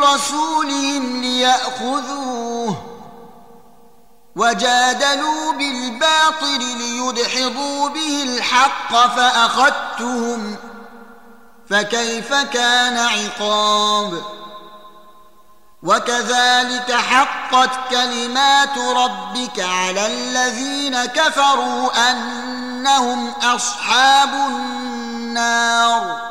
برسولهم ليأخذوه وجادلوا بالباطل ليدحضوا به الحق فأخذتهم فكيف كان عقاب؟ وكذلك حقت كلمات ربك على الذين كفروا أنهم أصحاب النار.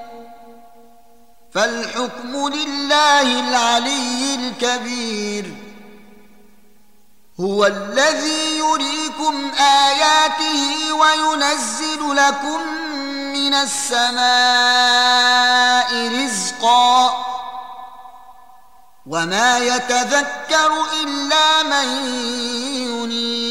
فالحكم لله العلي الكبير. هو الذي يريكم آياته وينزل لكم من السماء رزقا. وما يتذكر إلا من ينيب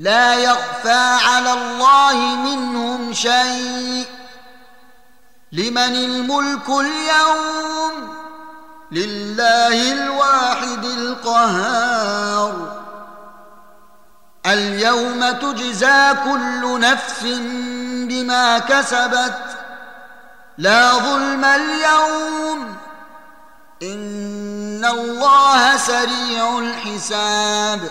لا يخفى على الله منهم شيء. لمن الملك اليوم؟ لله الواحد القهار. اليوم تجزى كل نفس بما كسبت. لا ظلم اليوم. إن الله سريع الحساب.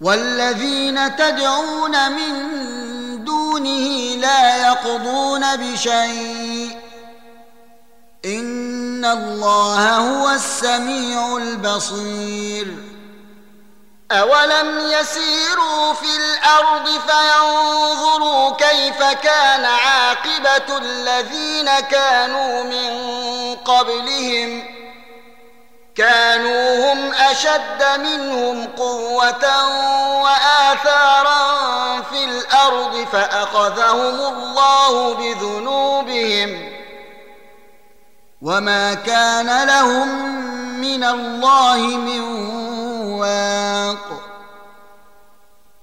والذين تدعون من دونه لا يقضون بشيء. إن الله هو السميع البصير. أولم يسيروا في الأرض فينظروا كيف كان عاقبة الذين كانوا من قبلهم. كانوا هم أشد منهم قوة وآثارا في الأرض فأخذهم الله بذنوبهم. وما كان لهم من الله من واق.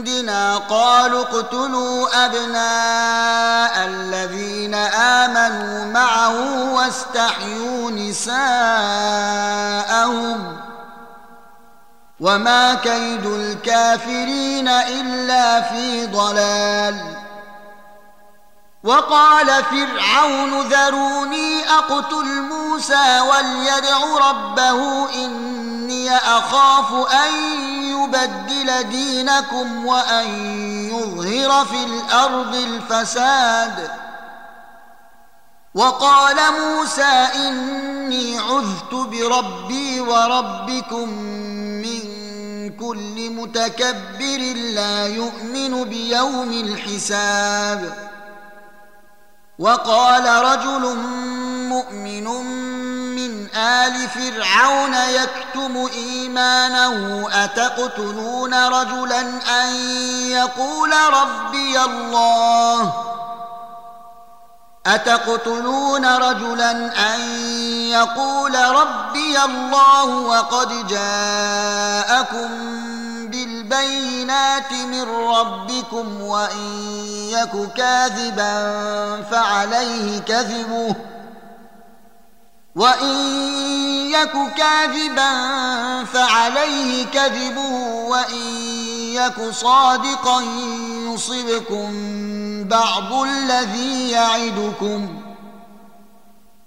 عندنا قالوا اقتلوا أبناء الذين آمنوا معه واستحيوا نساءهم وما كيد الكافرين إلا في ضلال وقال فرعون ذروني أقتل موسى وليدع ربه إني أخاف أن يبدل دينكم وأن يظهر في الأرض الفساد. وقال موسى إني عذت بربي وربكم من كل متكبر لا يؤمن بيوم الحساب. وقال رجل مؤمن من آل فرعون يكتم إيمانه أتقتلون رجلا أن يقول ربي الله؟ أتقتلون رجلا أن يقول ربي الله وقد جاءكم بالبينات من ربكم وإن يك كاذبا فعليه كذبه وإن يك كاذبا فعليه كذبه وإن يك صادقا يصبكم بعض الذي يعدكم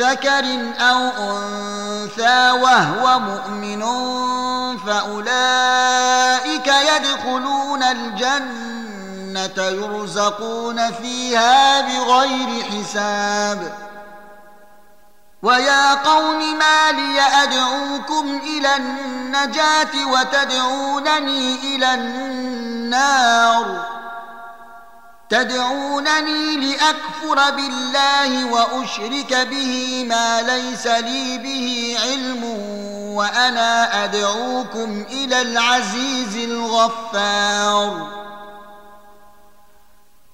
ذكر أو أنثى وهو مؤمن فأولئك يدخلون الجنة يرزقون فيها بغير حساب. ويا قوم ما لي أدعوكم إلى النجاة وتدعونني إلى النار؟ تدعونني لأكفر بالله وأشرك به ما ليس لي به علم وأنا أدعوكم إلى العزيز الغفار.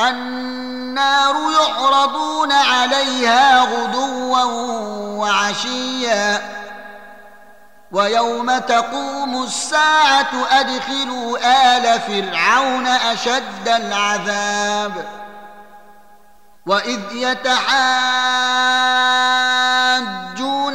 النار يعرضون عليها غدوا وعشيا ويوم تقوم الساعة أدخلوا آل فرعون أشد العذاب وإذ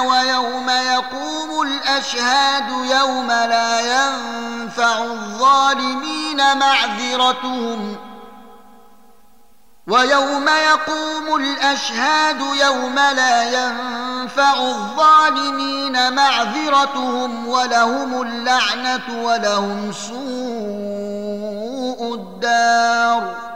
ويوم يقوم الأشهاد يوم لا ينفع الظالمين معذرتهم ويوم يقوم الأشهاد يوم لا ينفع الظالمين معذرتهم ولهم اللعنة ولهم سوء الدار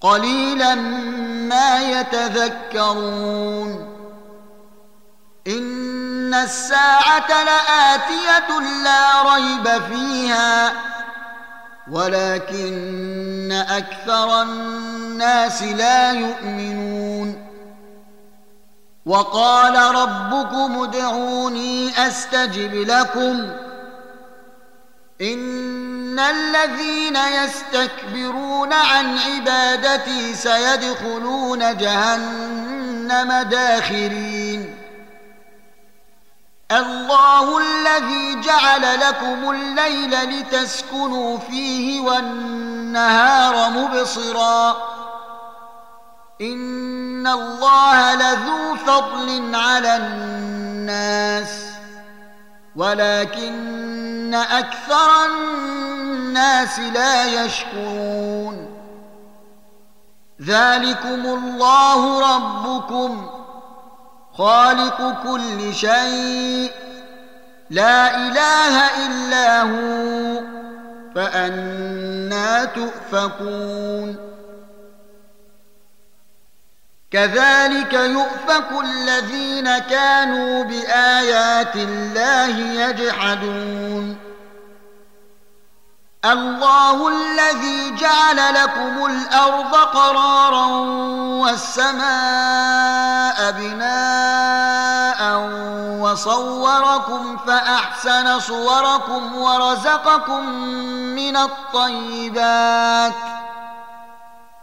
قليلا ما يتذكرون. إن الساعة لآتية لا ريب فيها ولكن أكثر الناس لا يؤمنون. وقال ربكم ادعوني أستجب لكم. ان الذين يستكبرون عن عبادتي سيدخلون جهنم داخرين الله الذي جعل لكم الليل لتسكنوا فيه والنهار مبصرا ان الله لذو فضل على الناس ولكن أكثر الناس لا يشكرون. ذلكم الله ربكم خالق كل شيء لا إله إلا هو فأنا تؤفكون. كذلك يؤفك الذين كانوا بآيات الله يجحدون. الله الذي جعل لكم الأرض قرارا والسماء بناء وصوركم فأحسن صوركم ورزقكم من الطيبات.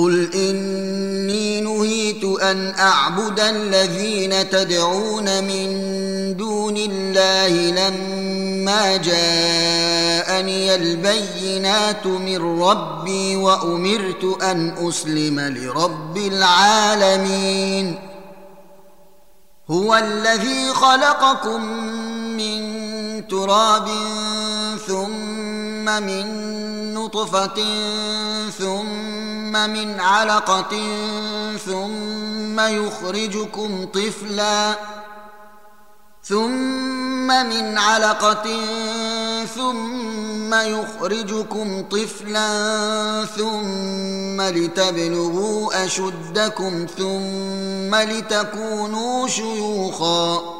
قل اني نهيت ان اعبد الذين تدعون من دون الله لما جاءني البينات من ربي وامرت ان اسلم لرب العالمين هو الذي خلقكم من تراب ثم من نطفه ثم من علقة ثم يخرجكم طفلا. ثم من علقة ثم يخرجكم طفلا. ثم لتبلغوا أشدكم. ثم لتكونوا شيوخا.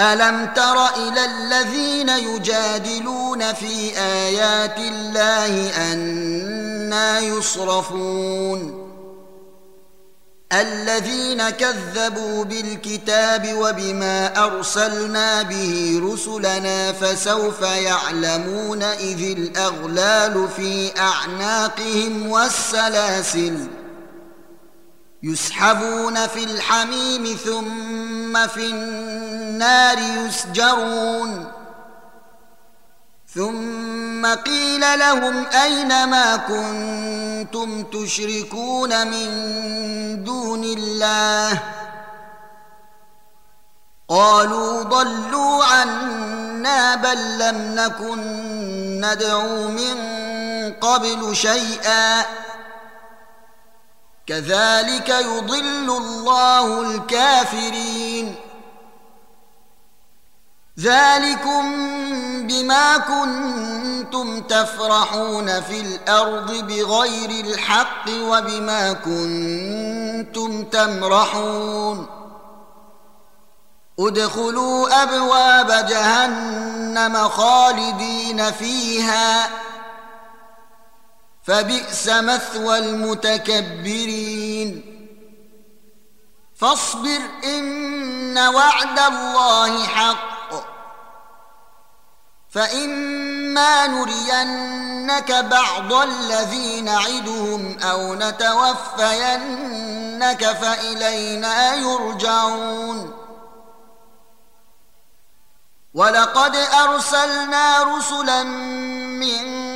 ألم تر إلى الذين يجادلون في آيات الله أنا يصرفون؟ الذين كذبوا بالكتاب وبما أرسلنا به رسلنا فسوف يعلمون إذ الأغلال في أعناقهم والسلاسل يسحبون في الحميم ثم في النار يسجرون. ثم قيل لهم أين ما كنتم تشركون من دون الله؟ قالوا ضلوا عنا بل لم نكن ندعو من قبل شيئا. كذلك يضل الله الكافرين. ذلكم بما كنتم تفرحون في الأرض بغير الحق وبما كنتم تمرحون. ادخلوا أبواب جهنم خالدين فيها. فبئس مثوى المتكبرين. فاصبر إن وعد الله حق. فإما نرينك بعض الذي نعدهم أو نتوفينك فإلينا يرجعون. ولقد أرسلنا رسلا من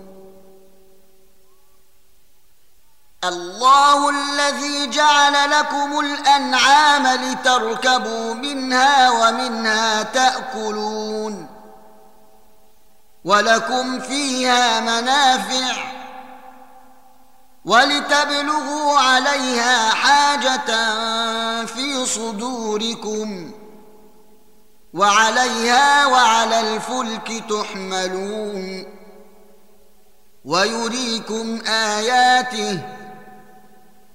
الله الذي جعل لكم الأنعام لتركبوا منها ومنها تأكلون ولكم فيها منافع ولتبلغوا عليها حاجة في صدوركم وعليها وعلى الفلك تحملون ويريكم آياته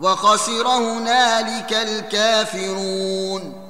وخسر هنالك الكافرون.